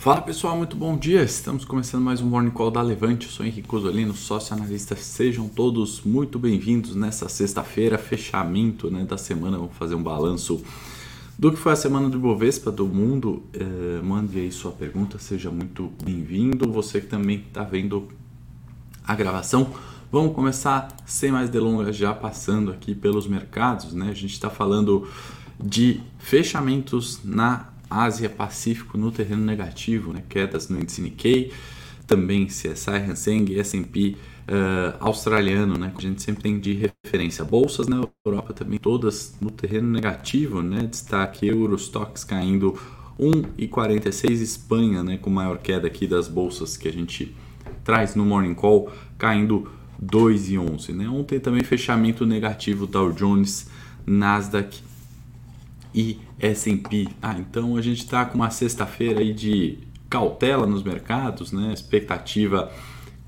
Fala pessoal, muito bom dia. Estamos começando mais um Morning Call da Levante. Eu sou Henrique Cosolino, sócio analista. Sejam todos muito bem-vindos nessa sexta-feira, fechamento né, da semana. Vamos fazer um balanço do que foi a semana do Ibovespa do mundo. É, mande aí sua pergunta, seja muito bem-vindo. Você que também está vendo a gravação. Vamos começar sem mais delongas, já passando aqui pelos mercados. Né? A gente está falando de fechamentos na Ásia Pacífico no terreno negativo, né? quedas no índice Nikkei, também CSI, Hang S&P uh, australiano, né? a gente sempre tem de referência. Bolsas na Europa também todas no terreno negativo, né? destaque Eurostox caindo 1,46, Espanha né? com maior queda aqui das bolsas que a gente traz no Morning Call, caindo 2,11. Né? Ontem também fechamento negativo Dow Jones, Nasdaq e S&P. Ah, então a gente está com uma sexta-feira aí de cautela nos mercados, né? Expectativa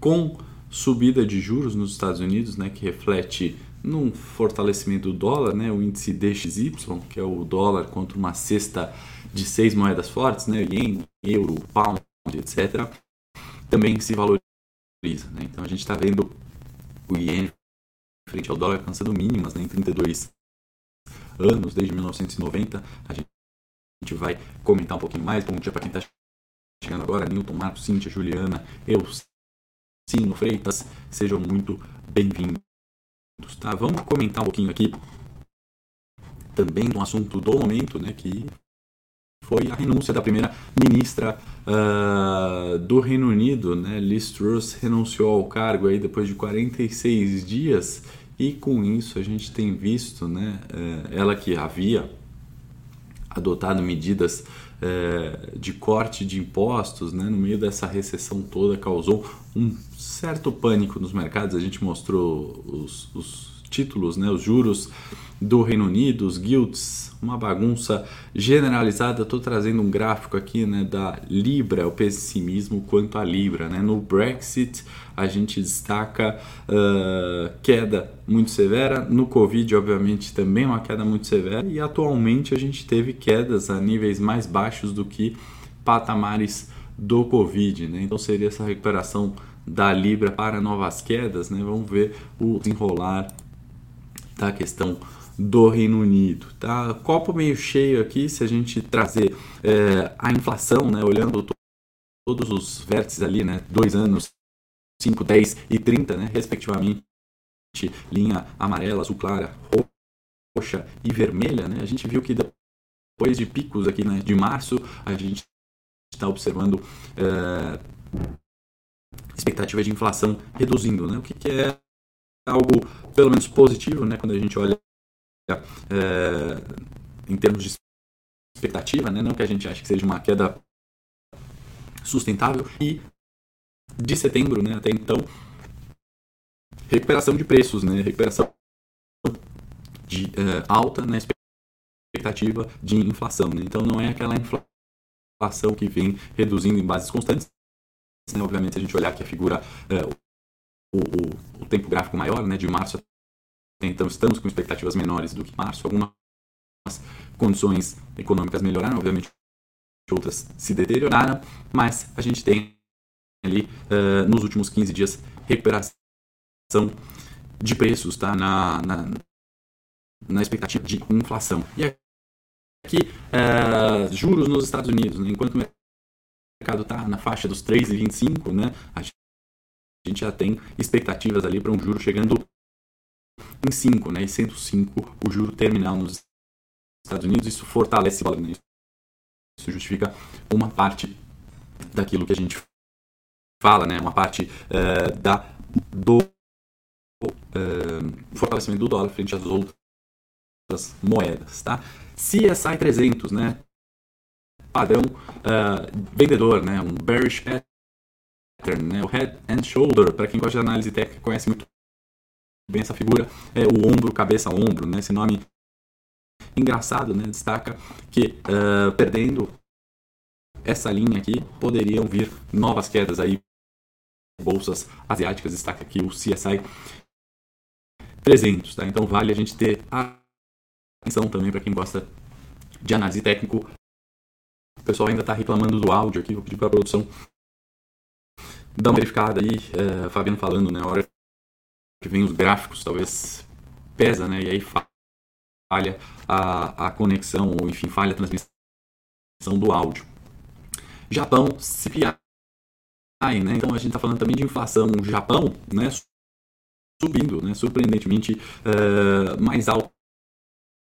com subida de juros nos Estados Unidos, né? Que reflete num fortalecimento do dólar, né? O índice DXY, que é o dólar contra uma cesta de seis moedas fortes, né? Yen, euro, pound, etc. Também se valoriza, né? Então a gente está vendo o Yen frente ao dólar alcançando mínimas, né? Em 32 anos, desde 1990. A gente vai comentar um pouquinho mais. Bom dia para quem está chegando agora: Newton, Marcos, Cíntia, Juliana, eu, Sino Freitas. Sejam muito bem-vindos. Tá? Vamos comentar um pouquinho aqui também um assunto do momento, né, que foi a renúncia da primeira ministra uh, do Reino Unido, né, Liz Truss renunciou ao cargo aí depois de 46 dias e com isso a gente tem visto, né, é, ela que havia adotado medidas é, de corte de impostos, né, no meio dessa recessão toda, causou um certo pânico nos mercados. A gente mostrou os, os títulos, né, os juros do Reino Unido, os guilds, uma bagunça generalizada. Estou trazendo um gráfico aqui né, da Libra, o pessimismo quanto à Libra. Né? No Brexit, a gente destaca uh, queda muito severa. No Covid, obviamente, também uma queda muito severa. E atualmente a gente teve quedas a níveis mais baixos do que patamares do Covid. Né? Então seria essa recuperação da Libra para novas quedas. Né? Vamos ver o desenrolar da questão do Reino Unido. Tá? Copo meio cheio aqui, se a gente trazer é, a inflação, né, olhando todos os vértices ali, né, dois anos, 5, 10 e 30, né, respectivamente, linha amarela, azul clara, roxa e vermelha, né, a gente viu que depois de picos aqui né, de março, a gente está observando é, expectativa de inflação reduzindo, né, o que, que é algo pelo menos positivo, né, quando a gente olha é, em termos de expectativa, né? não que a gente ache que seja uma queda sustentável, e de setembro né, até então, recuperação de preços, né? recuperação de uh, alta na expectativa de inflação. Né? Então não é aquela inflação que vem reduzindo em bases constantes. Né? Obviamente, se a gente olhar aqui a figura, uh, o, o, o, tempo gráfico maior, né, de março então estamos com expectativas menores do que março. Algumas condições econômicas melhoraram, obviamente outras se deterioraram, mas a gente tem ali uh, nos últimos 15 dias recuperação de preços tá? na, na, na expectativa de inflação. E aqui, uh, juros nos Estados Unidos, né? enquanto o mercado está na faixa dos 3,25, né? a gente já tem expectativas ali para um juro chegando em 5, né? E sendo 5 o juro terminal nos Estados Unidos, isso fortalece o dólar, né? Isso justifica uma parte daquilo que a gente fala, né? Uma parte uh, da, do uh, fortalecimento do dólar frente às outras moedas, tá? CSI 300, né? Padrão uh, vendedor, né? Um bearish pattern, né? O head and shoulder, para quem gosta de análise técnica conhece muito bem essa figura, é o ombro, cabeça, ombro, né? Esse nome engraçado, né? Destaca que uh, perdendo essa linha aqui, poderiam vir novas quedas aí. Bolsas asiáticas, destaca aqui o CSI 300, tá? Então vale a gente ter atenção também para quem gosta de análise técnico O pessoal ainda está reclamando do áudio aqui, vou pedir para a produção dar uma verificada aí. É, Fabiano falando, né? A hora que vem os gráficos, talvez pesa, né? E aí falha a, a conexão, ou enfim, falha a transmissão do áudio. Japão, CPI, né? Então a gente está falando também de inflação. Japão, né? Subindo, né? Surpreendentemente uh, mais alto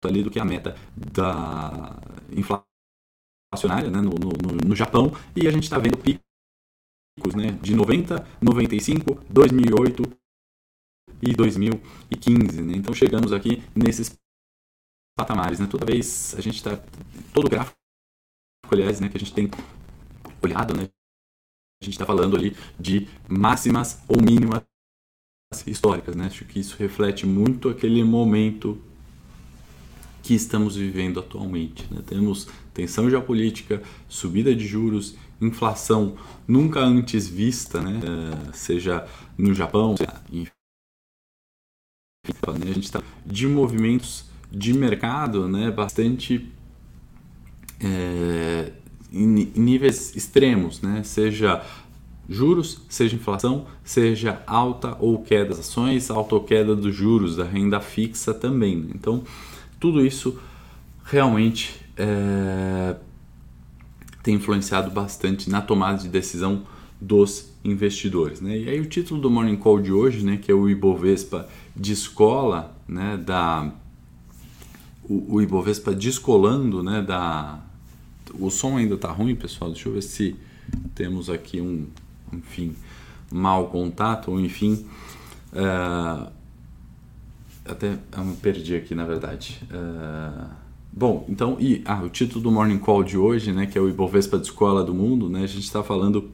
ali do que a meta da inflacionária né? no, no, no Japão. E a gente está vendo né? de 90, 95, 2008 e 2015. Né? Então chegamos aqui nesses patamares. Né? Toda vez a gente está. Todo gráfico, aliás, né, que a gente tem olhado, né, a gente está falando ali de máximas ou mínimas históricas. Né? Acho que isso reflete muito aquele momento que estamos vivendo atualmente. Né? Temos tensão geopolítica, subida de juros, inflação nunca antes vista, né? Uh, seja no Japão, seja em né? a gente está de movimentos de mercado né? bastante é, em, níveis extremos, né? seja juros, seja inflação, seja alta ou queda das ações, alta ou queda dos juros, da renda fixa também. Então, tudo isso realmente é, tem influenciado bastante na tomada de decisão dos investidores. Né? E aí o título do Morning Call de hoje, né, que é o Ibovespa de escola, né, da o, o Ibovespa descolando, né, da o som ainda tá ruim, pessoal. Deixa eu ver se temos aqui um, enfim, mau contato ou enfim, uh, até eu me perdi aqui na verdade. Uh, bom, então e ah, o título do Morning Call de hoje, né, que é o Ibovespa de escola do mundo, né, a gente está falando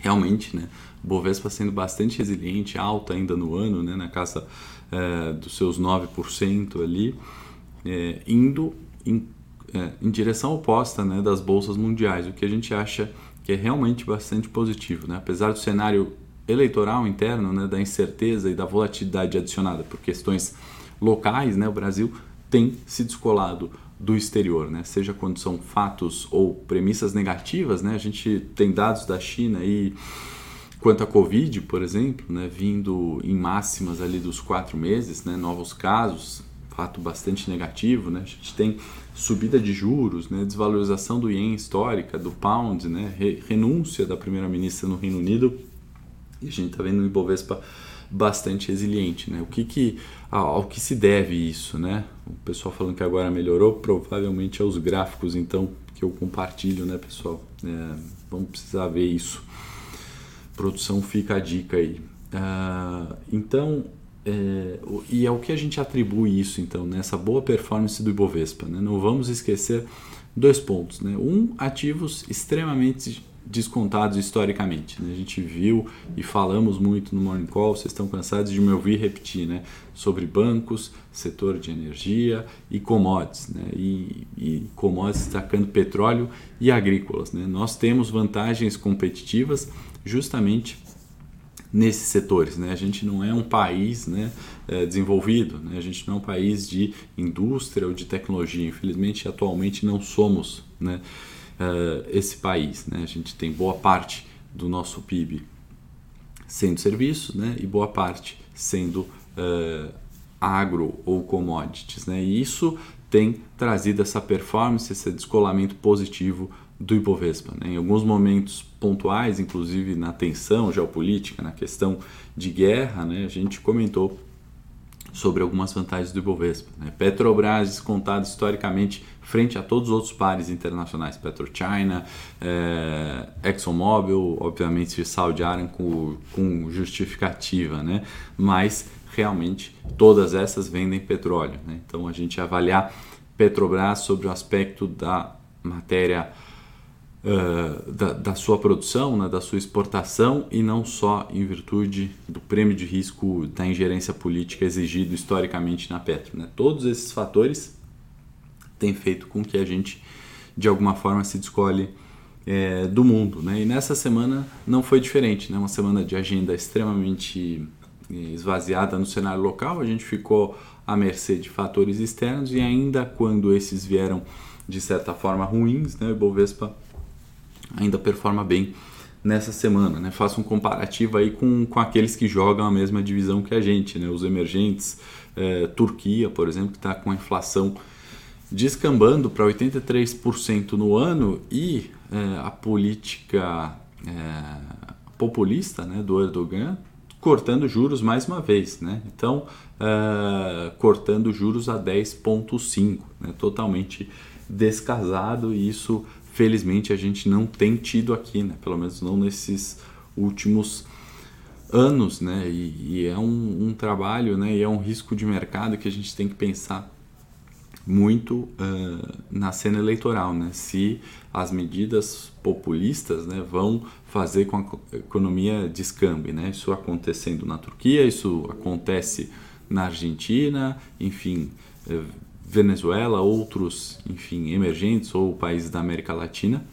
realmente, né, Bovespa sendo bastante resiliente, alta ainda no ano, né, na casa é, dos seus 9% ali, é, indo em, é, em, direção oposta né, das bolsas mundiais, o que a gente acha que é realmente bastante positivo. Né? Apesar do cenário eleitoral interno, né, da incerteza e da volatilidade adicionada por questões locais, né, o Brasil tem se descolado do exterior, né? seja quando são fatos ou premissas negativas. Né? A gente tem dados da China e Quanto à Covid, por exemplo, né, vindo em máximas ali dos quatro meses, né, novos casos, fato bastante negativo, né, a gente tem subida de juros, né, desvalorização do ien histórica, do pound, né, re, renúncia da primeira-ministra no Reino Unido, e a gente está vendo o Ibovespa bastante resiliente. Né? O que que, ao que se deve isso? Né? O pessoal falando que agora melhorou, provavelmente aos gráficos então que eu compartilho, né, pessoal? É, vamos precisar ver isso produção fica a dica aí. Uh, então, é, e é o que a gente atribui isso então nessa boa performance do Ibovespa. Né? Não vamos esquecer dois pontos. Né? Um, ativos extremamente descontados historicamente. Né? A gente viu e falamos muito no Morning Call, vocês estão cansados de me ouvir repetir, né? sobre bancos, setor de energia e commodities, né? e, e commodities destacando petróleo e agrícolas. Né? Nós temos vantagens competitivas justamente nesses setores. Né? A gente não é um país né, é, desenvolvido, né? a gente não é um país de indústria ou de tecnologia. Infelizmente, atualmente não somos né, uh, esse país. Né? A gente tem boa parte do nosso PIB sendo serviços né? e boa parte sendo uh, agro ou commodities. Né? E isso tem trazido essa performance, esse descolamento positivo do Ibovespa. Né? Em alguns momentos pontuais, inclusive na tensão geopolítica, na questão de guerra, né? a gente comentou sobre algumas vantagens do Ibovespa. Né? Petrobras descontado historicamente frente a todos os outros pares internacionais, PetroChina, é, ExxonMobil, obviamente Saudi Aramco com, justificativa, né? mas realmente todas essas vendem petróleo. Né? Então a gente avaliar Petrobras sobre o aspecto da matéria uh, da, da, sua produção, né, da sua exportação e não só em virtude do prêmio de risco da ingerência política exigido historicamente na Petro. Né? Todos esses fatores têm feito com que a gente, de alguma forma, se descolhe é, do mundo. Né? E nessa semana não foi diferente, né? uma semana de agenda extremamente eh, esvaziada no cenário local, a gente ficou à mercê de fatores externos e ainda quando esses vieram de certa forma ruins, né? O Ibovespa ainda performa bem nessa semana, né? Faça um comparativo aí com, com aqueles que jogam a mesma divisão que a gente, né? Os emergentes, é, Turquia, por exemplo, que está com a inflação descambando para 83% no ano e é, a política é, populista né, do Erdogan cortando juros mais uma vez, né? Então, uh, cortando juros a 10,5, né? totalmente descasado e isso, felizmente, a gente não tem tido aqui, né? Pelo menos não nesses últimos anos, né? E, e é um, um, trabalho, né? E é um risco de mercado que a gente tem que pensar muito uh, na cena eleitoral, né? Se as medidas populistas, né, vão fazer com a economia descambe, né? Isso acontecendo na Turquia, isso acontece na Argentina, enfim, Venezuela, outros, enfim, emergentes ou países da América Latina,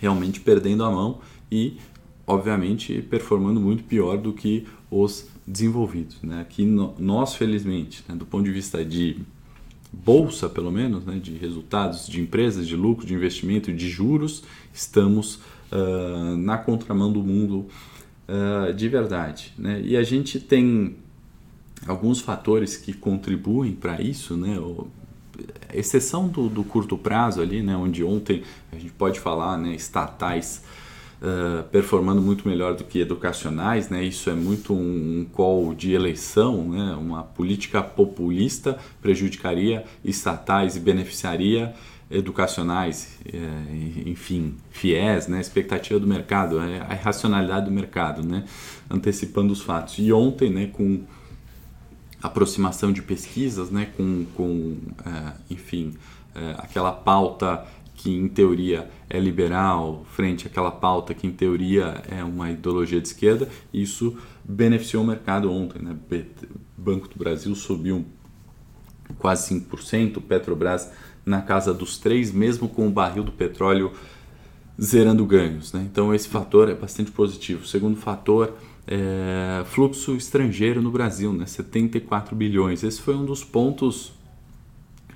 realmente perdendo a mão e, obviamente, performando muito pior do que os desenvolvidos. Né? Aqui no, nós, felizmente, né, do ponto de vista de bolsa, pelo menos, né, de resultados de empresas, de lucro, de investimento, de juros, estamos uh, na contramão do mundo uh, de verdade. Né? E a gente tem alguns fatores que contribuem para isso, né? O, exceção do, do, curto prazo ali, né? Onde ontem a gente pode falar, né? Estatais uh, performando muito melhor do que educacionais, né? Isso é muito um, um call de eleição, né? Uma política populista prejudicaria estatais e beneficiaria educacionais, é, enfim, fiéis, né, expectativa do mercado, é, a irracionalidade do mercado, né, antecipando os fatos. E ontem, né, com aproximação de pesquisas, né, com, com é, enfim, é, aquela pauta que em teoria é liberal, frente àquela pauta que em teoria é uma ideologia de esquerda, isso beneficiou o mercado ontem. Né? Banco do Brasil subiu quase 5%, Petrobras na casa dos 3%, mesmo com o barril do petróleo zerando ganhos. Né? Então esse fator é bastante positivo. O segundo fator é fluxo estrangeiro no Brasil, né? 74 bilhões. Esse foi um dos pontos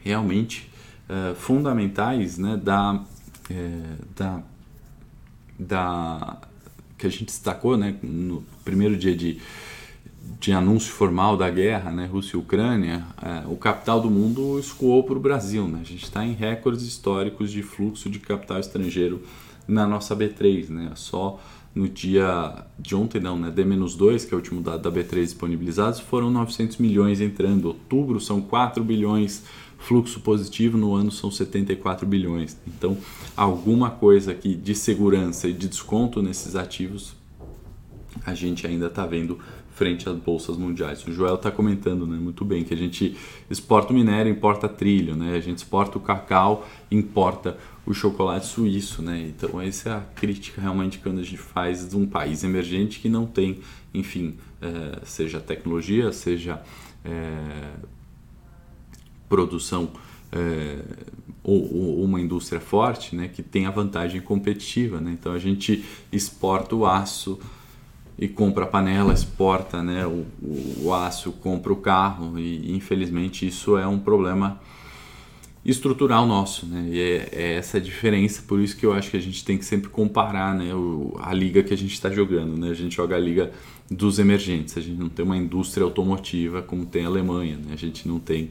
realmente é, fundamentais né? da, é, da, da que a gente destacou né? no primeiro dia de, de anúncio formal da guerra, né, Rússia e Ucrânia, é, o capital do mundo escoou para o Brasil. Né? A gente está em recordes históricos de fluxo de capital estrangeiro na nossa B3. Né? Só no dia de ontem, não, né, D-2, que é o último dado da B3 disponibilizados, foram 900 milhões entrando. Outubro são 4 bilhões fluxo positivo, no ano são 74 bilhões. Então, alguma coisa aqui de segurança e de desconto nesses ativos a gente ainda está vendo frente às bolsas mundiais. O Joel está comentando né, muito bem que a gente exporta o minério, importa trilho, né? a gente exporta o cacau, importa o chocolate suíço. Né? Então, essa é a crítica realmente quando a gente faz de um país emergente que não tem, enfim, é, seja tecnologia, seja é, produção. É, ou, ou, uma indústria forte, né, que tem a vantagem competitiva, né? Então a gente exporta o aço, e compra a panela, exporta né, o, o, o aço, compra o carro e infelizmente isso é um problema estrutural nosso, né? E é, é, essa diferença, por isso que eu acho que a gente tem que sempre comparar, né, o, a liga que a gente está jogando, né? A gente joga a liga dos emergentes, a gente não tem uma indústria automotiva como tem a Alemanha, né? A gente não tem,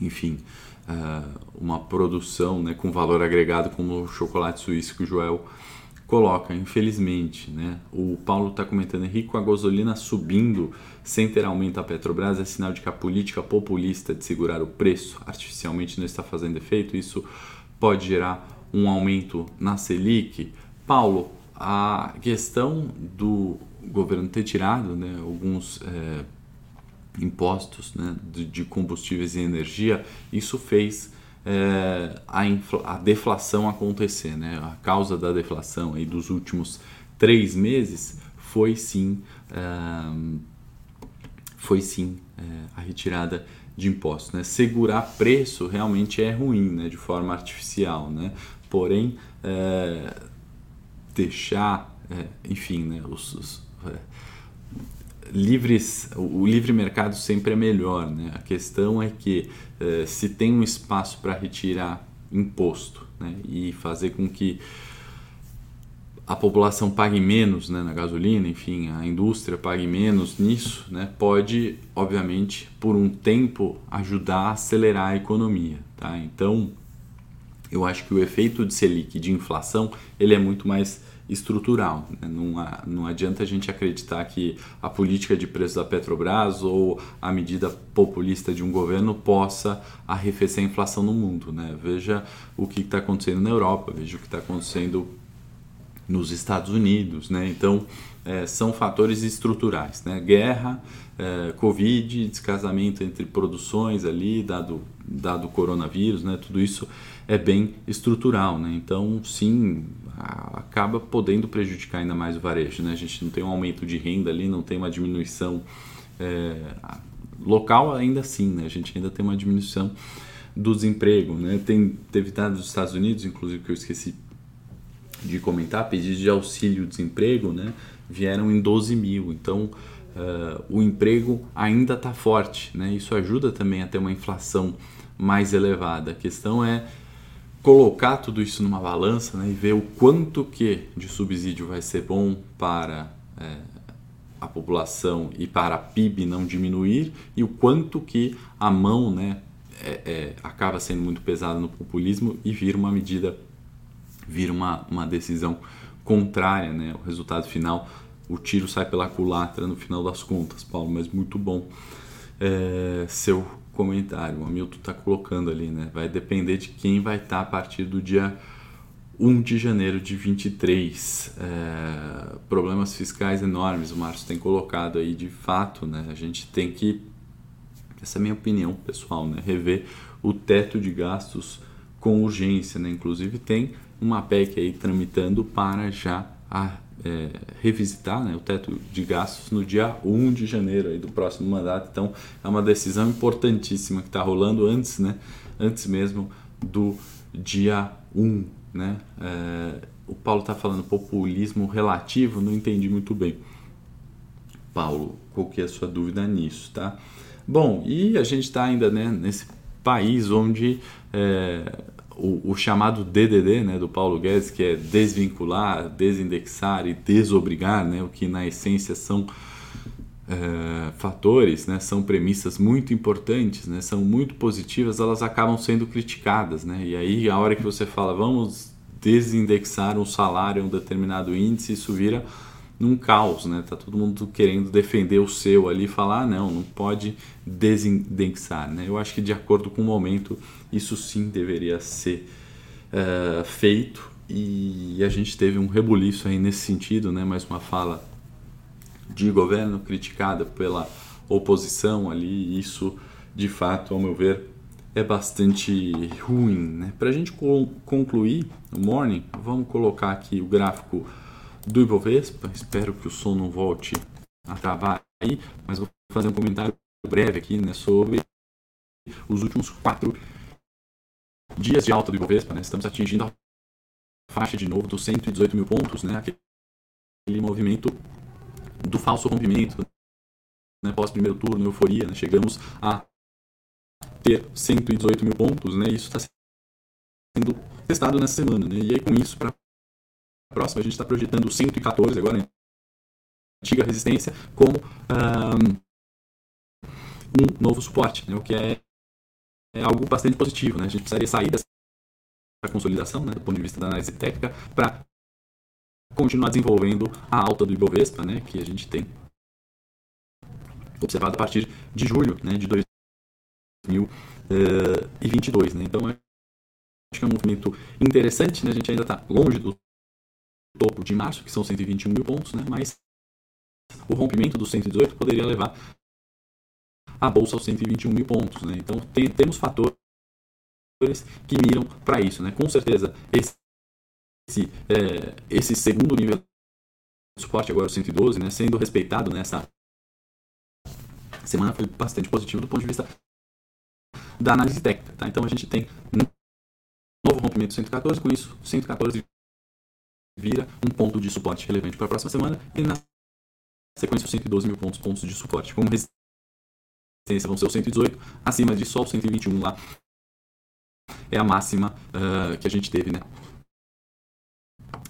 enfim, uh, uma produção, né, com valor agregado como o chocolate suíço que o Joel coloca, infelizmente, né? O Paulo está comentando, Henrique, com a gasolina subindo sem ter aumento a Petrobras é sinal de que a política populista de segurar o preço artificialmente não está fazendo efeito. Isso pode gerar um aumento na Selic. Paulo, a questão do governo ter tirado né, alguns é, impostos né, de, de combustíveis e energia, isso fez é, a, a, deflação acontecer. Né? A causa da deflação aí dos últimos três meses foi sim, é, foi sim é, a retirada de impostos. Né? Segurar preço realmente é ruim né? de forma artificial, né? porém deixar, enfim, né? os, os livres, o livre mercado sempre é melhor, né? A questão é que eh, se tem um espaço para retirar imposto né? e fazer com que a população pague menos né, na gasolina, enfim, a indústria pague menos nisso, né, pode, obviamente, por um tempo ajudar a acelerar a economia. Tá? Então, eu acho que o efeito de Selic de inflação ele é muito mais estrutural. Né? Não, não adianta a gente acreditar que a política de preço da Petrobras ou a medida populista de um governo possa arrefecer a inflação no mundo. Né? Veja o que está acontecendo na Europa, veja o que está acontecendo nos Estados Unidos. Né? Então, é, são fatores estruturais. Né? Guerra, é, Covid, descasamento entre produções ali, dado, dado o coronavírus, né? tudo isso é bem estrutural. Né? Então, sim, acaba podendo prejudicar ainda mais o varejo. Né? A gente não tem um aumento de renda ali, não tem uma diminuição é, local ainda assim, né? a gente ainda tem uma diminuição do desemprego. Né? Tem, teve dados dos Estados Unidos, inclusive, que eu esqueci de comentar, pedidos de auxílio-desemprego né? vieram em 12 mil. Então, uh, o emprego ainda está forte. Né? Isso ajuda também a ter uma inflação mais elevada. A questão é colocar tudo isso numa balança né, e ver o quanto que de subsídio vai ser bom para é, a população e para a PIB não diminuir e o quanto que a mão né, é, é, acaba sendo muito pesada no populismo e vira uma medida, vira uma, uma decisão contrária, né, o resultado final, o tiro sai pela culatra no final das contas, Paulo, mas muito bom é, seu comentário. O Hamilton está colocando ali, né? Vai depender de quem vai estar tá a partir do dia 1 de janeiro de 23. É, problemas fiscais enormes, o Márcio tem colocado aí de fato, né? A gente tem que, essa é a minha opinião pessoal, né? Rever o teto de gastos com urgência, né? Inclusive tem uma PEC aí tramitando para já a é, revisitar né, o teto de gastos no dia 1 de janeiro aí do próximo mandato. Então é uma decisão importantíssima que está rolando antes, né, antes mesmo do dia 1. Né? É, o Paulo está falando populismo relativo, não entendi muito bem. Paulo, qual que é a sua dúvida nisso, tá? Bom, e a gente está ainda né, nesse país onde é, o, o, chamado DDD né, do Paulo Guedes, que é desvincular, desindexar e desobrigar, né, o que na essência são é, fatores, né, são premissas muito importantes, né, são muito positivas, elas acabam sendo criticadas. Né, e aí, a hora que você fala, vamos desindexar um salário um determinado índice, isso vira num caos, né? Tá todo mundo querendo defender o seu ali, falar ah, não, não pode desindexar, né? Eu acho que de acordo com o momento isso sim deveria ser uh, feito e a gente teve um rebuliço aí nesse sentido, né? Mais uma fala de governo criticada pela oposição ali, isso de fato, ao meu ver, é bastante ruim, né? Para a gente concluir o morning, vamos colocar aqui o gráfico do Ibovespa. Espero que o som não volte a travar aí, mas vou fazer um comentário breve aqui né, sobre os últimos quatro dias de alta do Ibovespa. Né, estamos atingindo a faixa de novo dos 118 mil pontos, né, aquele movimento do falso rompimento né, pós primeiro turno, euforia. Né, chegamos a ter 118 mil pontos, né, isso está sendo testado nessa semana. Né, e aí, com isso, para próxima, a gente está projetando 114 agora, né? antiga resistência, como um, um novo suporte, né? o que é, é, algo bastante positivo. Né? A gente precisaria sair dessa consolidação, né? do ponto de vista da análise técnica, para continuar desenvolvendo a alta do Ibovespa, né? que a gente tem observado a partir de julho né? de 2022. Né? Então, acho que é um movimento interessante, né? a gente ainda está longe do topo de março, que são 121 mil pontos, né? mas o rompimento dos 118 poderia levar a bolsa aos 121 mil pontos. Né? Então tem, temos fatores que miram para isso. Né? Com certeza, esse, esse, é, esse segundo nível de suporte, agora o 112, né? sendo respeitado nessa semana, foi bastante positivo do ponto de vista da análise técnica. Tá? Então a gente tem novo rompimento 114, com isso 114 vira um ponto de suporte relevante para a próxima semana e na sequência os 112 mil pontos, pontos de suporte. Como resistência vão ser os 118, acima de só os 121 lá é a máxima uh, que a gente teve, né?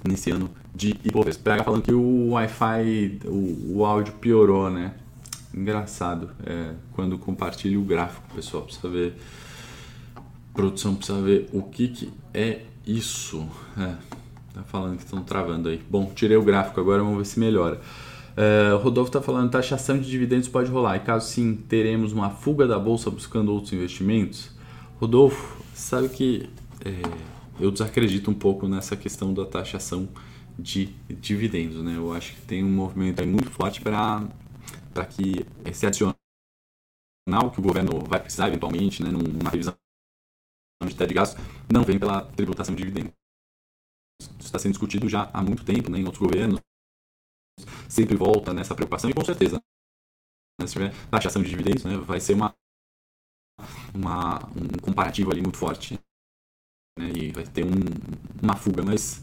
Nesse ano de Ibovespa. Pega falando que o Wi-Fi, o, o áudio piorou, né? Engraçado. É, quando compartilho o gráfico, pessoal, precisa ver. Produção precisa ver o que, que é isso. É, tá falando que estão travando aí. Bom, tirei o gráfico agora, vamos ver se melhora. Uh, Rodolfo está falando taxação de dividendos pode rolar e caso sim teremos uma fuga da bolsa buscando outros investimentos. Rodolfo, sabe que é, eu desacredito um pouco nessa questão da taxação de dividendos, né? Eu acho que tem um movimento muito forte para para que esse adicional que o governo vai precisar eventualmente, né, numa revisão de teto de gastos, não vem pela tributação de dividendos. Está sendo discutido já há muito tempo, né, em outros governos sempre volta nessa preocupação e com certeza, né, se tiver taxação de dividendos, né, vai ser uma, uma, um comparativo ali muito forte né, e vai ter um, uma fuga, mas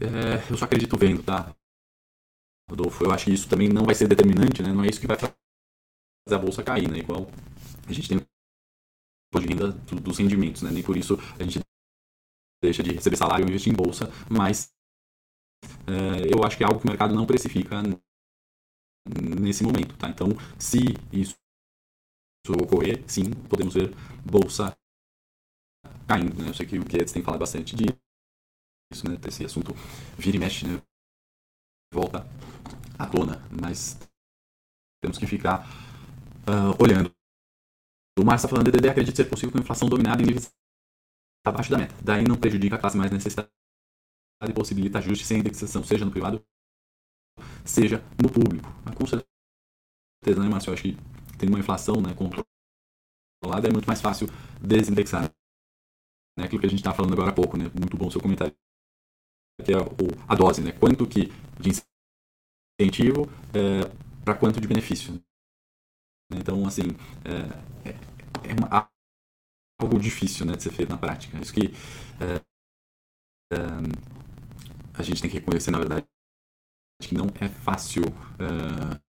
é, eu só acredito vendo, tá? Rodolfo, eu acho que isso também não vai ser determinante, né? Não é isso que vai fazer a bolsa cair, né? Igual a gente tem o de renda dos rendimentos, né? Nem por isso a gente deixa de receber salário e investir em bolsa, mas é, eu acho que é algo que o mercado não precifica nesse momento, tá? Então, se isso ocorrer, sim, podemos ver bolsa caindo, né? Eu sei que o Guedes tem falado bastante disso, né? Esse assunto vira e mexe, né? Volta à tona, mas temos que ficar uh, olhando. O Márcio está falando, DDD acredita ser possível com a inflação dominada em níveis abaixo da meta. Daí não prejudica a classe mais necessitada e possibilita ajuste sem indexação, seja no privado, seja no público. Mas com certeza, né, Márcio? Eu acho que tem uma inflação né, controlada, é muito mais fácil desindexar. Né? Aquilo que a gente está falando agora há pouco, né? Muito bom o seu comentário. Que é a dose, né? Quanto que de incentivo é, para quanto de benefício. Então, assim, é, é, é uma, algo difícil né, de ser feito na prática. Isso que é, é a gente tem que reconhecer, na verdade, que não é fácil. Uh...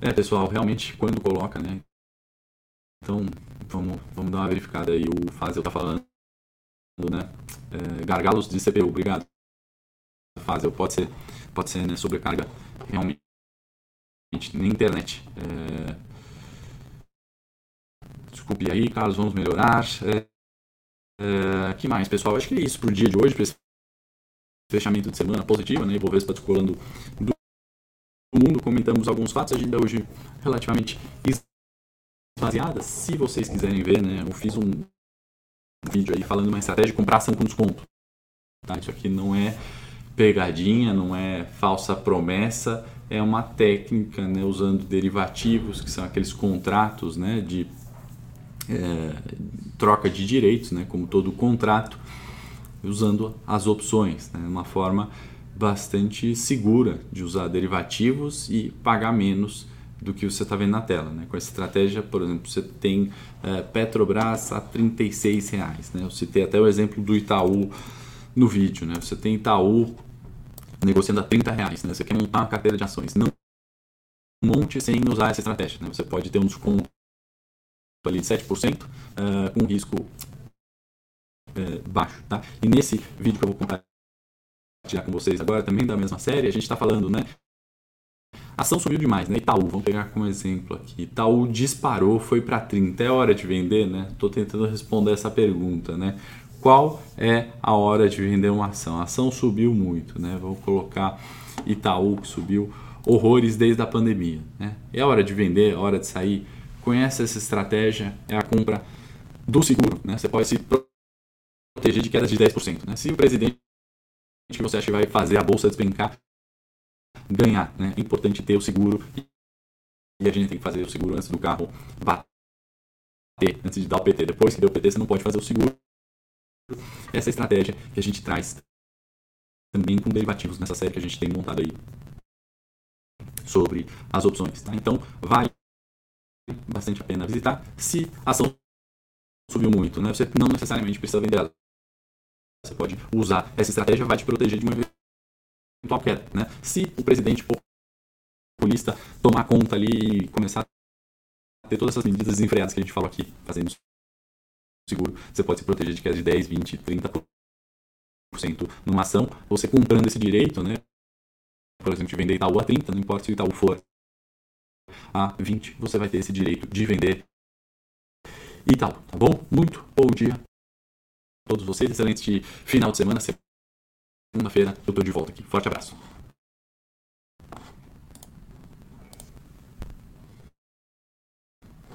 É, pessoal, realmente, quando coloca, né? Então, vamos, vamos dar uma verificada aí. O Fazel tá falando, né? É, gargalos de CPU, obrigado. Fazel, pode ser, pode ser, né? Sobrecarga realmente na internet. É... Desculpe aí, Carlos, vamos melhorar. É... É... que mais, pessoal? Acho que é isso pro dia de hoje, para esse fechamento de semana positiva, né? Ibovespa descolando do mundo. Comentamos alguns fatos, a agenda hoje relativamente esvaziada. Se vocês quiserem ver, né? Eu fiz um vídeo aí falando uma estratégia de comprar ação com desconto. Tá? Isso aqui não é pegadinha, não é falsa promessa, é uma técnica né, usando derivativos, que são aqueles contratos né, de é, troca de direitos, né, como todo contrato, usando as opções, né? uma forma bastante segura de usar derivativos e pagar menos do que você está vendo na tela. Né? Com essa estratégia, por exemplo, você tem é, Petrobras a R$ reais. Né? Eu citei até o exemplo do Itaú no vídeo. Né? Você tem Itaú negociando a 30 reais. Né? Você quer montar uma carteira de ações. Não monte sem usar essa estratégia. Né? Você pode ter um desconto ali de 7% uh, é, com risco é, baixo, tá? E nesse vídeo que eu vou compartilhar com vocês agora, também da mesma série, a gente está falando, né? A ação subiu demais, né? Itaú, vamos pegar como exemplo aqui. Itaú disparou, foi para 30. É hora de vender, né? Estou tentando responder essa pergunta, né? Qual é a hora de vender uma ação? A ação subiu muito, né? Vou colocar Itaú que subiu horrores desde a pandemia, né? É hora de vender, é hora de sair. Conhece essa estratégia? É a compra do seguro, né? Você pode se proteger de quedas de 10%. Né? Se o presidente que você acha que vai fazer a bolsa despencar ganhar, né? é importante ter o seguro e a gente tem que fazer o seguro antes do carro bater, antes de dar o PT. Depois que deu o PT, você não pode fazer o seguro. Essa é estratégia que a gente traz também com derivativos nessa série que a gente tem montado aí sobre as opções. Tá? Então, vale bastante a pena visitar. Se a ação subiu muito, né? você não necessariamente precisa vender ela você pode usar essa estratégia, vai te proteger de uma eventual queda. Né? Se o presidente populista tomar conta ali e começar a ter todas essas medidas desenfreadas que a gente falou aqui, fazendo seguro, você pode se proteger de queda de 10, 20, 30% numa ação, você comprando esse direito, né? Por exemplo, de vender Itaú a 30, não importa se o Itaú for a 20, você vai ter esse direito de vender Itaú, tá bom? Muito bom dia a todos vocês, excelente final de semana, segunda-feira eu estou de volta aqui. Forte abraço.